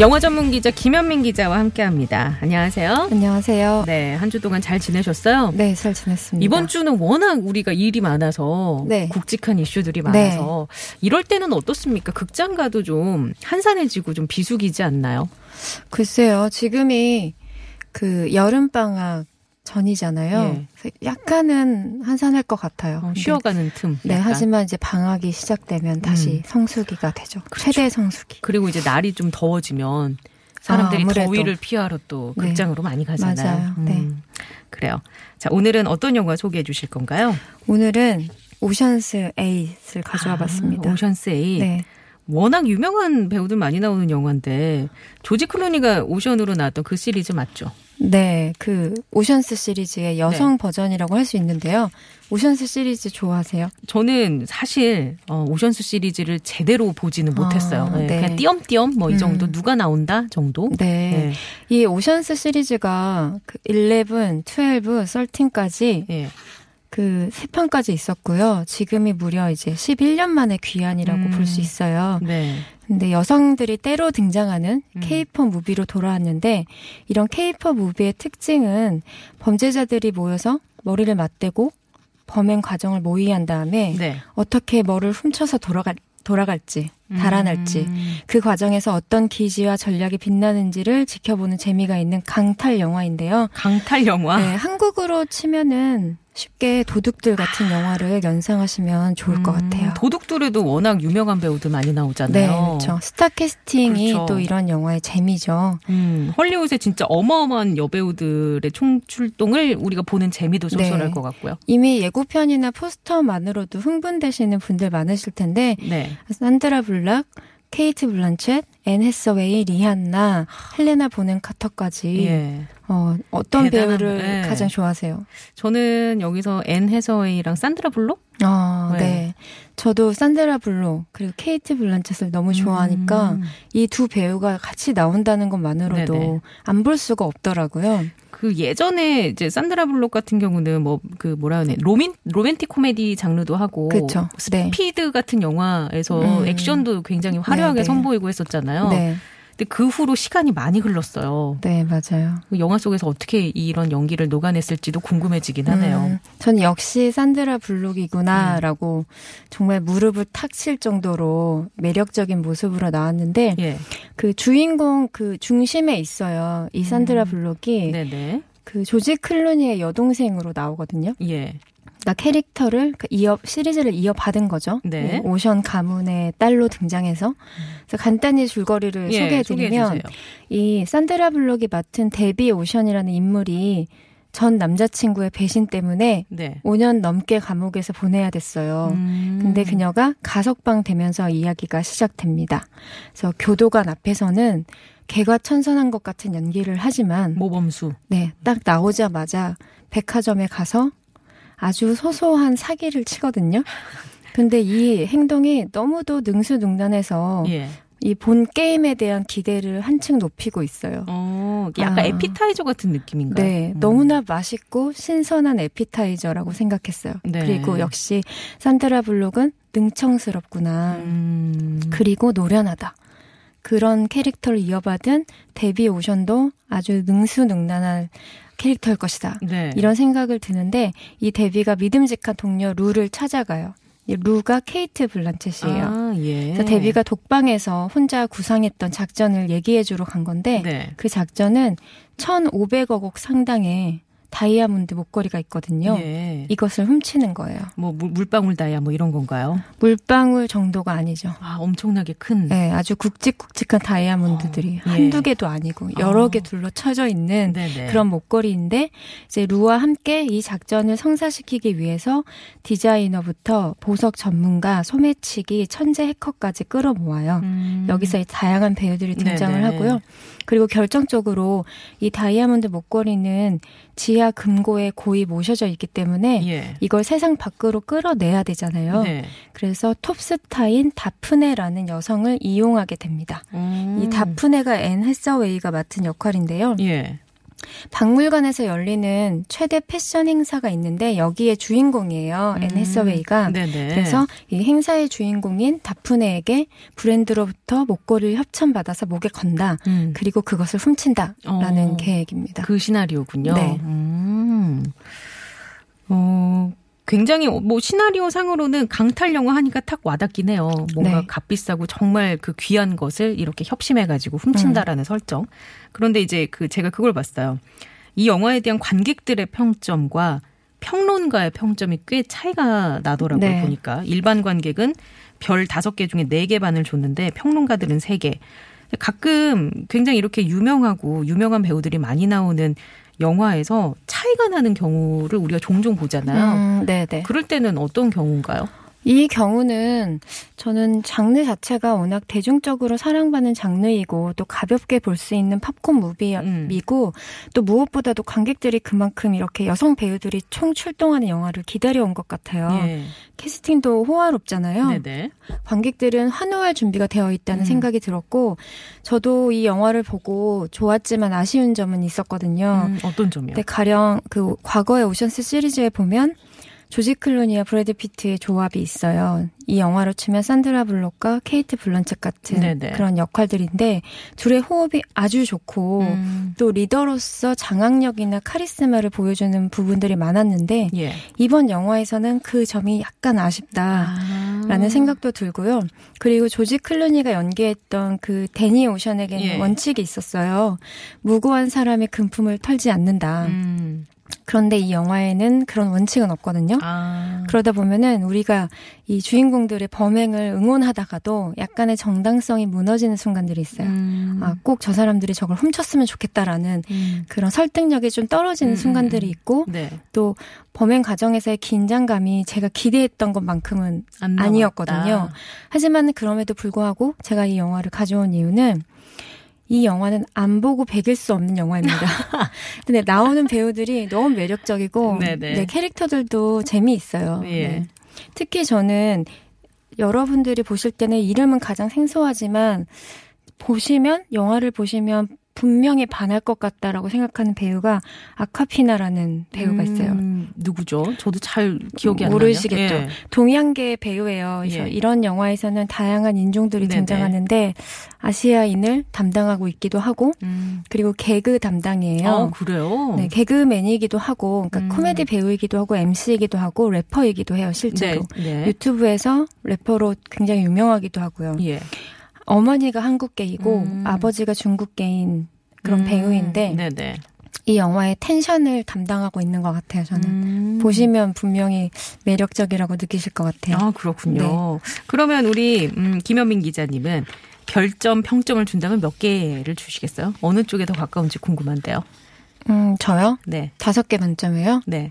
영화 전문 기자 김현민 기자와 함께합니다. 안녕하세요. 안녕하세요. 네, 한 주 동안 잘 지내셨어요? 네, 잘 지냈습니다. 이번 주는 워낙 우리가 일이 많아서 네. 굵직한 이슈들이 많아서 이럴 때는 어떻습니까? 극장 가도 좀 한산해지고 좀 비수기지 않나요? 글쎄요, 지금이 그 여름 방학 전이잖아요. 예. 약간은 한산할 것 같아요. 어, 쉬어가는 틈. 네, 약간. 하지만 이제 방학이 시작되면 다시 음. 성수기가 되죠. 그렇죠. 최대 성수기. 그리고 이제 날이 좀 더워지면 사람들이 아. 더위를 피하러 또 네. 극장으로 많이 가잖아요. 맞아요. 네. 그래요. 자, 오늘은 어떤 영화 소개해 주실 건가요? 오늘은 오션스 8을 가져와 봤습니다. 아, 오션스 8. 네. 워낙 유명한 배우들 많이 나오는 영화인데 조지 클루니가 오션으로 나왔던 그 시리즈 맞죠? 네, 그 오션스 시리즈의 여성 네. 버전이라고 할 수 있는데요. 오션스 시리즈 좋아하세요? 저는 사실 어, 오션스 시리즈를 제대로 보지는 못했어요. 아, 네, 네. 그냥 띄엄띄엄 뭐이 음. 정도 누가 나온다 정도. 네. 이 오션스 시리즈가 그 11, 12, 13까지 예. 그 세 편까지 있었고요. 지금이 무려 이제 11년 만에 귀환이라고 음. 볼수 있어요. 네. 근데 여성들이 때로 등장하는 음. 케이팝 무비로 돌아왔는데 이런 케이팝 무비의 특징은 범죄자들이 모여서 머리를 맞대고 범행 과정을 모의한 다음에 네. 어떻게 뭐를 훔쳐서 돌아갈 돌아갈지 달아날지 음. 그 과정에서 어떤 기지와 전략이 빛나는지를 지켜보는 재미가 있는 강탈 영화인데요. 강탈 영화. 네, 한국으로 치면은 쉽게 도둑들 같은 영화를 연상하시면 좋을 것 음, 같아요. 도둑들에도 워낙 유명한 배우들 많이 네, 나오잖아요. 그렇죠. 스타 캐스팅이 그렇죠. 또 이런 영화의 재미죠. 음, 헐리우드에 진짜 어마어마한 여배우들의 총출동을 우리가 보는 재미도 쏠쏠할 네. 것 같고요. 이미 예고편이나 포스터만으로도 흥분되시는 분들 많으실 텐데 네. 산드라 블락, 케이트 블란쳇, 앤 해서웨이, 리한나, 헬레나 본햄 카터까지 예. 어, 어떤 대단한- 배우를 네. 가장 좋아하세요? 저는 여기서 앤 해서웨이랑 산드라 블록? 아, 네. 네. 저도 산드라 블록 그리고 케이트 블란쳇을 너무 좋아하니까 음. 이두 배우가 같이 나온다는 것만으로도 네네. 안볼 수가 없더라고요. 그 예전에 이제 산드라 블록 같은 경우는 뭐 그 뭐라 하네 로민 로맨틱 코미디 장르도 하고 그쵸. 네. 스피드 같은 영화에서 음. 액션도 굉장히 화려하게 네, 네. 선보이고 했었잖아요. 네. 근데 그 후로 시간이 많이 흘렀어요. 네, 맞아요. 그 영화 속에서 어떻게 이런 연기를 녹아냈을지도 궁금해지긴 하네요. 음, 전 역시 산드라 블록이구나라고 음. 정말 무릎을 탁 칠 정도로 매력적인 모습으로 나왔는데 예. 그 주인공 그 중심에 있어요. 이 산드라 음. 블록이 네네. 그 조지 클루니의 여동생으로 나오거든요. 예. 나 캐릭터를 그 이어 시리즈를 이어받은 거죠. 네. 그 오션 가문의 딸로 등장해서 그래서 간단히 줄거리를 예, 소개해드리면. 이 산드라 블록이 맡은 데비 오션이라는 인물이 전 남자친구의 배신 때문에 네. 5년 넘게 감옥에서 보내야 됐어요. 음. 근데 그녀가 가석방 되면서 이야기가 시작됩니다. 그래서 교도관 앞에서는 개과천선한 것 같은 연기를 하지만 모범수. 네, 딱 나오자마자 백화점에 가서 아주 소소한 사기를 치거든요. 근데 이 행동이 너무도 능수능란해서 예. 이본 게임에 대한 기대를 한층 높이고 있어요. 어, 약간 아. 에피타이저 같은 느낌인가요? 네, 음. 너무나 맛있고 신선한 에피타이저라고 생각했어요. 네. 그리고 역시 산드라 블록은 능청스럽구나. 음. 그리고 노련하다. 그런 캐릭터를 이어받은 데비 오션도 아주 능수능란한 캐릭터일 것이다. 네. 이런 생각을 드는데 이 데비가 믿음직한 동료 루를 찾아가요. 이 루가 케이트 블란쳇이에요. 아, 예. 그래서 데비가 독방에서 혼자 구상했던 작전을 얘기해주러 간 건데 네. 그 작전은 1,500억 원 상당의 다이아몬드 목걸이가 있거든요. 예. 이것을 훔치는 거예요. 뭐 물, 물방울 다이아 뭐 이런 건가요? 물방울 정도가 아니죠. 아, 엄청나게 큰. 네, 아주 굵직굵직한 다이아몬드들이 어, 예. 한두 개도 아니고 여러 어. 개 둘러쳐져 있는 네네. 그런 목걸이인데 이제 루와 함께 이 작전을 성사시키기 위해서 디자이너부터 보석 전문가, 소매치기, 천재 해커까지 끌어모아요. 음. 여기서 이 다양한 배우들이 등장을 네네. 하고요. 그리고 결정적으로 이 다이아몬드 목걸이는 지하 금고에 고이 모셔져 있기 때문에 예. 이걸 세상 밖으로 끌어내야 되잖아요. 네. 그래서 톱스타인 다프네라는 여성을 이용하게 됩니다. 음. 이 다프네가 앤 해서웨이가 맡은 역할인데요. 예. 박물관에서 열리는 최대 패션 행사가 있는데 여기에 주인공이에요. 앤 음. 해서웨이가. 네네. 그래서 이 행사의 주인공인 다프네에게 브랜드로부터 목걸이를 협찬받아서 목에 건다. 음. 그리고 그것을 훔친다라는 어. 계획입니다. 그 시나리오군요. 네. 음. 어, 굉장히 뭐 시나리오 상으로는 강탈 영화 하니까 탁 와닿긴 해요. 뭔가 네. 값비싸고 정말 그 귀한 것을 이렇게 협심해 가지고 훔친다라는 음. 설정. 그런데 이제 그 제가 그걸 봤어요. 이 영화에 대한 관객들의 평점과 평론가의 평점이 꽤 차이가 나더라고요. 네. 보니까 일반 관객은 별 다섯 개 중에 네 개 반을 줬는데 평론가들은 세 개. 가끔 굉장히 이렇게 유명하고 유명한 배우들이 많이 나오는 영화에서 차이가 나는 경우를 우리가 종종 보잖아요. 음, 네 네. 그럴 때는 어떤 경우인가요? 이 경우는 저는 장르 자체가 워낙 대중적으로 사랑받는 장르이고 또 가볍게 볼 수 있는 팝콘 무비이고 또 무엇보다도 관객들이 그만큼 이렇게 여성 배우들이 총 출동하는 영화를 기다려온 것 같아요. 예. 캐스팅도 호화롭잖아요. 네네. 관객들은 환호할 준비가 되어 있다는 음. 생각이 들었고 저도 이 영화를 보고 좋았지만 아쉬운 점은 있었거든요. 음, 어떤 점이요? 가령 그 과거의 오션스 시리즈에 보면 조지 클루니와 브래드 피트의 조합이 있어요. 이 영화로 치면 산드라 블록과 케이트 블런쳇 같은 네네. 그런 역할들인데 둘의 호흡이 아주 좋고 음, 또 리더로서 장악력이나 카리스마를 보여주는 부분들이 많았는데 예. 이번 영화에서는 그 점이 약간 아쉽다. 라는 아. 생각도 들고요. 그리고 조지 클루니가 연기했던 그 데니 오션에게는 예. 원칙이 있었어요. 무고한 사람의 금품을 털지 않는다. 음. 그런데 이 영화에는 그런 원칙은 없거든요. 아. 그러다 보면은 우리가 이 주인공들의 범행을 응원하다가도 약간의 정당성이 무너지는 순간들이 있어요. 음. 아, 꼭 저 사람들이 저걸 훔쳤으면 좋겠다라는 음. 그런 설득력이 좀 떨어지는 음, 순간들이 음, 음. 있고 네. 또 범행 과정에서의 긴장감이 제가 기대했던 것만큼은 안 아니었거든요. 하지만 그럼에도 불구하고 제가 이 영화를 가져온 이유는 이 영화는 안 보고 배길 수 없는 영화입니다. 근데 나오는 배우들이 너무 매력적이고 네네. 네, 캐릭터들도 재미있어요. 예. 네. 특히 저는 여러분들이 보실 때는 이름은 가장 생소하지만 보시면 영화를 보시면 분명히 반할 것 같다라고 생각하는 배우가 아카피나라는 배우가 있어요. 음, 누구죠? 저도 잘 기억이 안 나요. 모르시겠죠. 예. 동양계 배우예요. 그래서 예. 이런 영화에서는 다양한 인종들이 네네. 등장하는데 아시아인을 담당하고 있기도 하고 음. 그리고 개그 담당이에요. 어, 그래요? 네, 개그맨이기도 하고 그러니까 음. 코미디 배우이기도 하고 MC이기도 하고 래퍼이기도 해요, 실제로. 네. 네. 유튜브에서 래퍼로 굉장히 유명하기도 하고요. 예. 어머니가 한국계이고 음. 아버지가 중국계인 그런 음. 배우인데 네네. 이 영화의 텐션을 담당하고 있는 것 같아요, 저는. 음. 보시면 분명히 매력적이라고 느끼실 것 같아요. 아, 그렇군요. 네. 그러면 우리 음, 김현민 기자님은 별점, 평점을 준다면 몇 개를 주시겠어요? 어느 쪽에 더 가까운지 궁금한데요. 음, 저요? 네. 다섯 개 만점이에요? 네.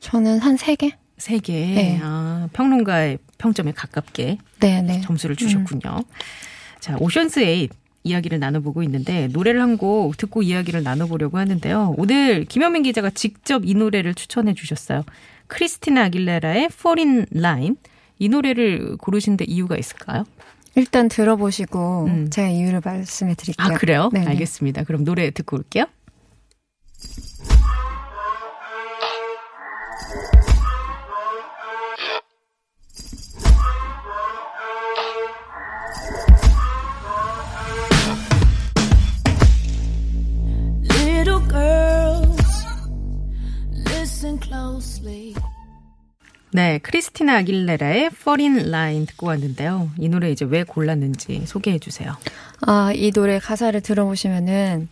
저는 한 세 개? 세 개. 네. 아, 평론가의 평점에 가깝게 네, 네. 점수를 주셨군요. 자, 오션스 8 이야기를 나눠보고 있는데 노래를 한 곡 듣고 이야기를 나눠보려고 하는데요. 오늘 김현민 기자가 직접 이 노래를 추천해 주셨어요. 크리스티나 아길레라의 Fall in Line. 이 노래를 고르신 데 이유가 있을까요? 일단 들어보시고 음. 제가 이유를 말씀해 드릴게요. 아, 그래요? 네, 네. 알겠습니다. 그럼 노래 듣고 올게요. Listen closely. 네, 크리스티나 아길레라의 Fall In Line 듣고 왔는데요. 이 노래 이제 왜 골랐는지 소개해 주세요. 아, 이 노래 가사를 들어보시면은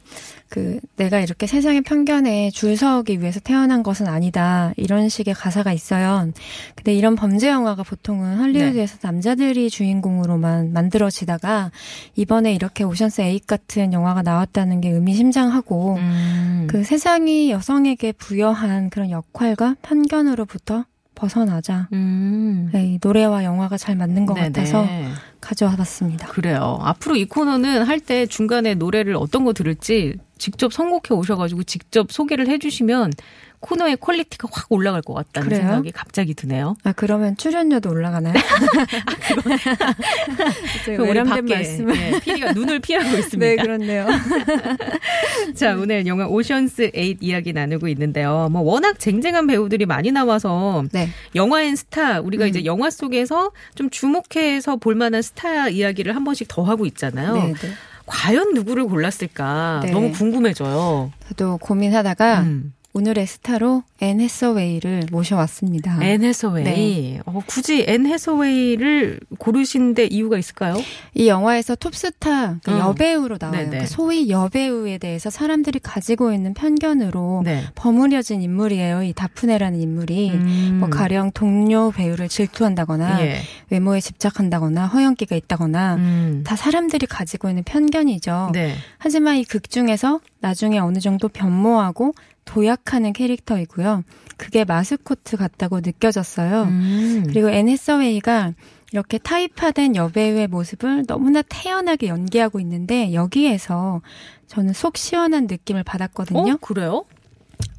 그 내가 이렇게 세상의 편견에 줄 서기 위해서 태어난 것은 아니다 이런 식의 가사가 있어요. 근데 이런 범죄 영화가 보통은 할리우드에서 네. 남자들이 주인공으로만 만들어지다가 이번에 이렇게 오션스 에잇 같은 영화가 나왔다는 게 의미심장하고 음. 그 세상이 여성에게 부여한 그런 역할과 편견으로부터 벗어나자. 음. 네, 노래와 영화가 잘 맞는 것 네네. 같아서 가져와 봤습니다. 그래요. 앞으로 이 코너는 할 때 중간에 노래를 어떤 거 들을지 직접 선곡해 오셔가지고 직접 소개를 해주시면 코너의 퀄리티가 확 올라갈 것 같다는 그래요? 생각이 갑자기 드네요. 아 그러면 출연료도 올라가나요? 아, 우리 밖에 말씀을 네, PD가 눈을 피하고 있습니다. 네, 그렇네요. 자, 오늘 영화 오션스 8 이야기 나누고 있는데요. 뭐 워낙 쟁쟁한 배우들이 많이 나와서 네. 영화N스타 우리가 음. 이제 영화 속에서 좀 주목해서 볼 만한 스타 이야기를 한 번씩 더 하고 있잖아요. 네, 네. 과연 누구를 골랐을까 네. 너무 궁금해져요. 저도 고민하다가 음. 오늘의 스타로 앤 해서웨이를 모셔왔습니다. 앤 해서웨이. 네. 어, 굳이 앤 해서웨이를 고르신 데 이유가 있을까요? 이 영화에서 톱스타 그 음. 여배우로 나와요. 그 소위 여배우에 대해서 사람들이 가지고 있는 편견으로 네. 버무려진 인물이에요. 이 다프네라는 인물이 음. 뭐 가령 동료 배우를 질투한다거나 예. 외모에 집착한다거나 허영기가 있다거나 음. 다 사람들이 가지고 있는 편견이죠. 네. 하지만 이 극 중에서 나중에 어느 정도 변모하고 도약하는 캐릭터이고요. 그게 마스코트 같다고 느껴졌어요. 음. 그리고 앤 해서웨이가 이렇게 타입화된 여배우의 모습을 너무나 태연하게 연기하고 있는데 여기에서 저는 속 시원한 느낌을 받았거든요. 어? 그래요?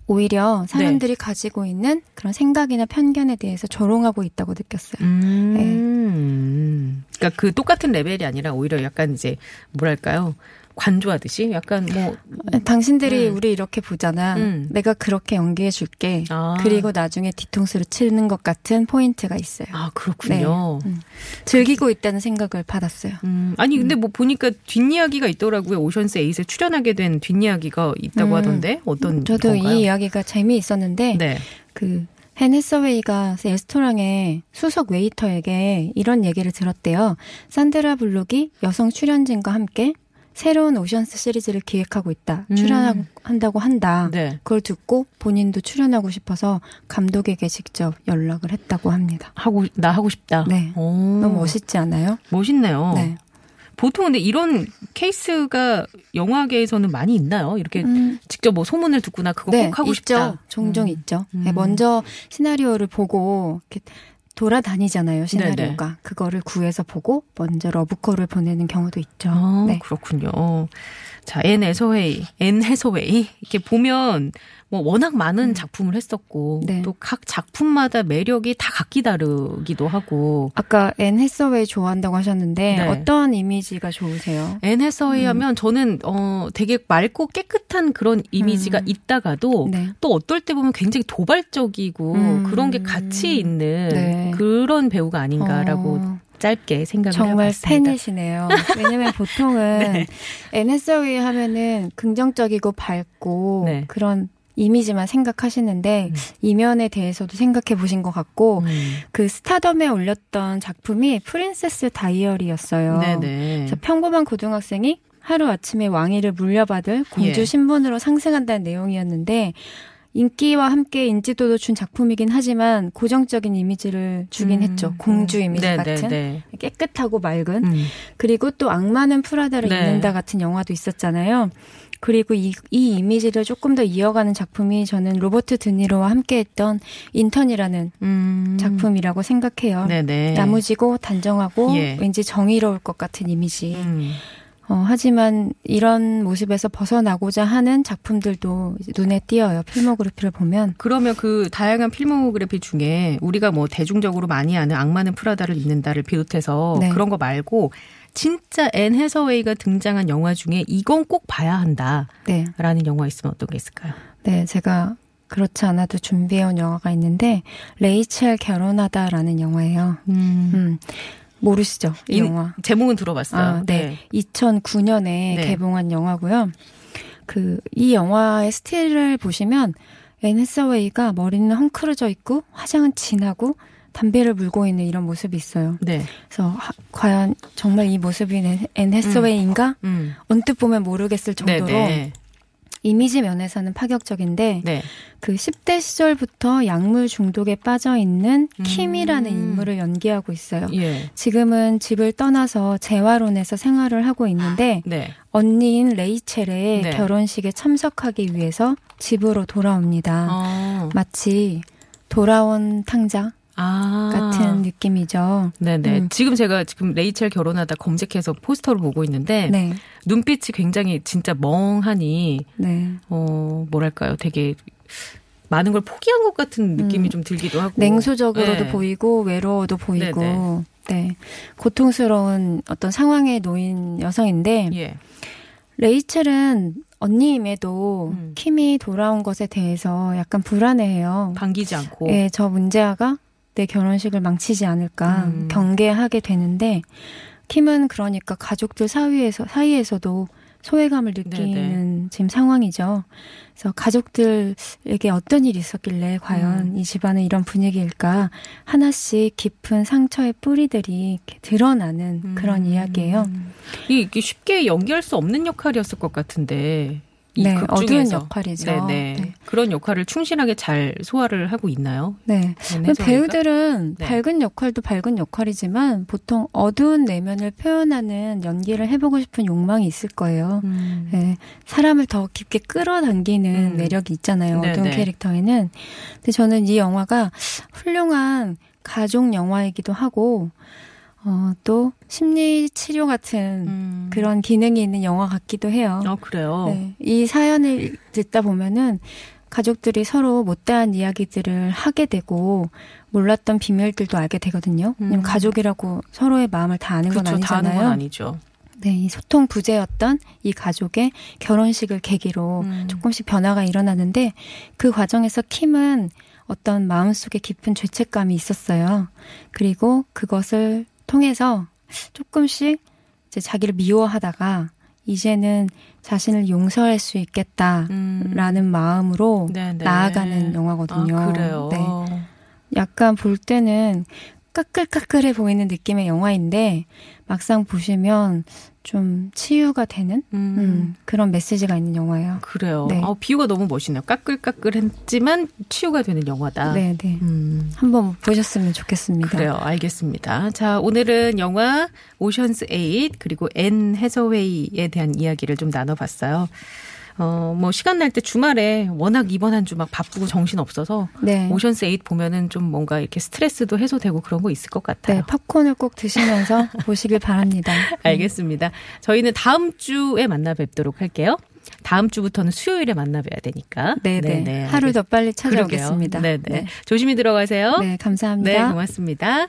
오히려 사람들이 네. 가지고 있는 그런 생각이나 편견에 대해서 조롱하고 있다고 느꼈어요. 음. 네. 그러니까 그 똑같은 레벨이 아니라 오히려 약간 이제 뭐랄까요? 관조하듯이 약간 뭐 당신들이 음. 우리 이렇게 보잖아. 음. 내가 그렇게 연기해 줄게. 아. 그리고 나중에 뒤통수를 치는 것 같은 포인트가 있어요. 아 그렇군요. 네. 음. 즐기고 있다는 생각을 받았어요. 음. 아니 근데 음. 뭐 보니까 뒷이야기가 있더라고요. 오션스 에잇에 출연하게 된 뒷이야기가 있다고 음. 하던데 어떤 저도 건가요? 이 이야기가 재미있었는데 네. 그헨 해서웨이가 레스토랑의 수석 웨이터에게 이런 얘기를 들었대요. 산드라 블록이 여성 출연진과 함께 새로운 오션스 시리즈를 기획하고 있다. 음. 출연한다고 한다. 네. 그걸 듣고 본인도 출연하고 싶어서 감독에게 직접 연락을 했다고 합니다. 하고 나 하고 싶다. 네. 오. 너무 멋있지 않아요? 멋있네요. 네. 보통 근데 이런 케이스가 영화계에서는 많이 있나요? 이렇게 음. 직접 뭐 소문을 듣거나 그거 네, 꼭 하고 있죠. 싶다. 종종 음. 있죠. 네, 먼저 시나리오를 보고 이렇게 돌아다니잖아요 시나리오가 네네. 그거를 구해서 보고 먼저 러브콜을 보내는 경우도 있죠. 아, 네. 그렇군요. 자, 앤 해서웨이, 앤 해서웨이 이렇게 보면 뭐 워낙 많은 음. 작품을 했었고 네. 또 각 작품마다 매력이 다 각기 다르기도 하고 아까 앤 해서웨이 좋아한다고 하셨는데 네. 어떤 이미지가 좋으세요? 앤 해서웨이 음. 하면 저는 어 되게 맑고 깨끗한 그런 이미지가 음. 있다가도 네. 또 어떨 때 보면 굉장히 도발적이고 음. 그런 게 같이 있는 네. 그런 배우가 아닌가라고 어. 짧게 생각을 정말 해봤습니다. 팬이시네요. 왜냐면 보통은 네. NSOE 하면은 긍정적이고 밝고 네. 그런 이미지만 생각하시는데 음. 이면에 대해서도 생각해 보신 것 같고 음. 그 스타덤에 올렸던 작품이 프린세스 다이어리였어요. 네네. 평범한 고등학생이 하루 아침에 왕위를 물려받을 공주 예. 신분으로 상승한다는 내용이었는데 인기와 함께 인지도도 준 작품이긴 하지만 고정적인 이미지를 주긴 음, 했죠. 공주 이미지 네, 네 같은 네, 네. 깨끗하고 맑은 음. 그리고 또 악마는 프라다를 네. 입는다 같은 영화도 있었잖아요. 그리고 이, 이 이미지를 조금 더 이어가는 작품이 저는 로버트 드니로와 함께했던 인턴이라는 음. 작품이라고 생각해요. 네네. 야무지고 단정하고 예. 왠지 정의로울 것 같은 이미지. 음. 어, 하지만 이런 모습에서 벗어나고자 하는 작품들도 눈에 띄어요. 필모그래피를 보면. 그러면 그 다양한 필모그래피 중에 우리가 뭐 대중적으로 많이 아는 악마는 프라다를 입는다를 비롯해서 네. 그런 거 말고 진짜 앤 해서웨이가 등장한 영화 중에 이건 꼭 봐야 한다라는 네. 영화 있으면 어떤 게 있을까요? 네, 제가 그렇지 않아도 준비해온 영화가 있는데 레이첼 결혼하다라는 영화예요. 음. 음. 모르시죠? 이, 이, 영화. 제목은 들어봤어요. 아, 네. 네. 2009년에 네. 개봉한 영화고요. 그 이 영화의 스틸을 보시면 앤 해서웨이가 머리는 헝클어져 있고 화장은 진하고 담배를 물고 있는 이런 모습이 있어요. 네. 그래서 하, 과연 정말 이 모습이 앤 해서웨이인가? 음. 언뜻 보면 모르겠을 정도로 네네. 이미지 면에서는 파격적인데 네. 그 10대 시절부터 약물 중독에 빠져 있는 음. 킴이라는 인물을 연기하고 있어요. 예. 지금은 집을 떠나서 재활원에서 생활을 하고 있는데 네. 언니인 레이첼의 네. 결혼식에 참석하기 위해서 집으로 돌아옵니다. 어. 마치 돌아온 탕자 아. 같은 느낌이죠. 네네. 음. 지금 제가 지금 레이첼 결혼하다 검색해서 포스터를 보고 있는데 네, 눈빛이 굉장히 진짜 멍하니 네. 어 뭐랄까요, 되게 많은 걸 포기한 것 같은 느낌이 음. 좀 들기도 하고 냉소적으로도 네. 보이고 외로워도 보이고 네네. 네 고통스러운 어떤 상황에 놓인 여성인데 예. 레이첼은 언니임에도 음. 킴이 돌아온 것에 대해서 약간 불안해해요. 반기지 않고 예, 저 문제아가 내 결혼식을 망치지 않을까 음. 경계하게 되는데 킴은 그러니까 가족들 사이에서 사이에서도 소외감을 느끼는 네네. 지금 상황이죠. 그래서 가족들에게 어떤 일이 있었길래 과연 음. 이 집안은 이런 분위기일까 하나씩 깊은 상처의 뿌리들이 드러나는 그런 음. 이야기예요. 이- 이게 쉽게 연기할 수 없는 역할이었을 것 같은데 이 네, 극 어두운 중에서. 역할이죠. 네네. 네. 그런 역할을 충실하게 잘 소화를 하고 있나요? 네. 네, 배우들은 네. 밝은 역할도 밝은 역할이지만 보통 어두운 내면을 표현하는 연기를 해보고 싶은 욕망이 있을 거예요. 음. 네, 사람을 더 깊게 끌어당기는 음. 매력이 있잖아요. 어두운 네네. 캐릭터에는. 근데 저는 이 영화가 훌륭한 가족 영화이기도 하고, 어, 또 심리 치료 같은 음. 그런 기능이 있는 영화 같기도 해요. 어 그래요. 네, 이 사연을 듣다 보면은 가족들이 서로 못다한 이야기들을 하게 되고 몰랐던 비밀들도 알게 되거든요. 음. 가족이라고 서로의 마음을 다 아는 건 그렇죠. 다 아는 아니잖아요. 건 아니죠. 네, 이 소통 부재였던 이 가족의 결혼식을 계기로 음. 조금씩 변화가 일어나는데 그 과정에서 킴은 어떤 마음속에 깊은 죄책감이 있었어요. 그리고 그것을 통해서 조금씩 이제 자기를 미워하다가 이제는 자신을 용서할 수 있겠다라는 음. 마음으로 네네. 나아가는 영화거든요. 아, 그래요. 네. 약간 볼 때는 까끌까끌해 보이는 느낌의 영화인데 막상 보시면 좀 치유가 되는 음. 음, 그런 메시지가 있는 영화예요. 그래요. 네. 아, 비유가 너무 멋있네요. 까끌까끌했지만 치유가 되는 영화다. 네, 네. 음. 한번 보셨으면 좋겠습니다. 그래요. 알겠습니다. 자, 오늘은 영화 오션스 8 그리고 앤 해서웨이에 대한 이야기를 좀 나눠봤어요. 어, 뭐 시간 날 때 주말에 워낙 이번 한 주 막 바쁘고 정신 없어서 네. 오션스 8 보면은 좀 뭔가 이렇게 스트레스도 해소되고 그런 거 있을 것 같아요. 네, 팝콘을 꼭 드시면서 보시길 바랍니다. 알겠습니다. 저희는 다음 주에 만나 뵙도록 할게요. 다음 주부터는 수요일에 만나 뵈야 되니까. 네, 네. 네네, 하루 더 빨리. 찾아오겠습니다. 네네. 조심히 들어가세요. 네, 감사합니다. 네, 고맙습니다.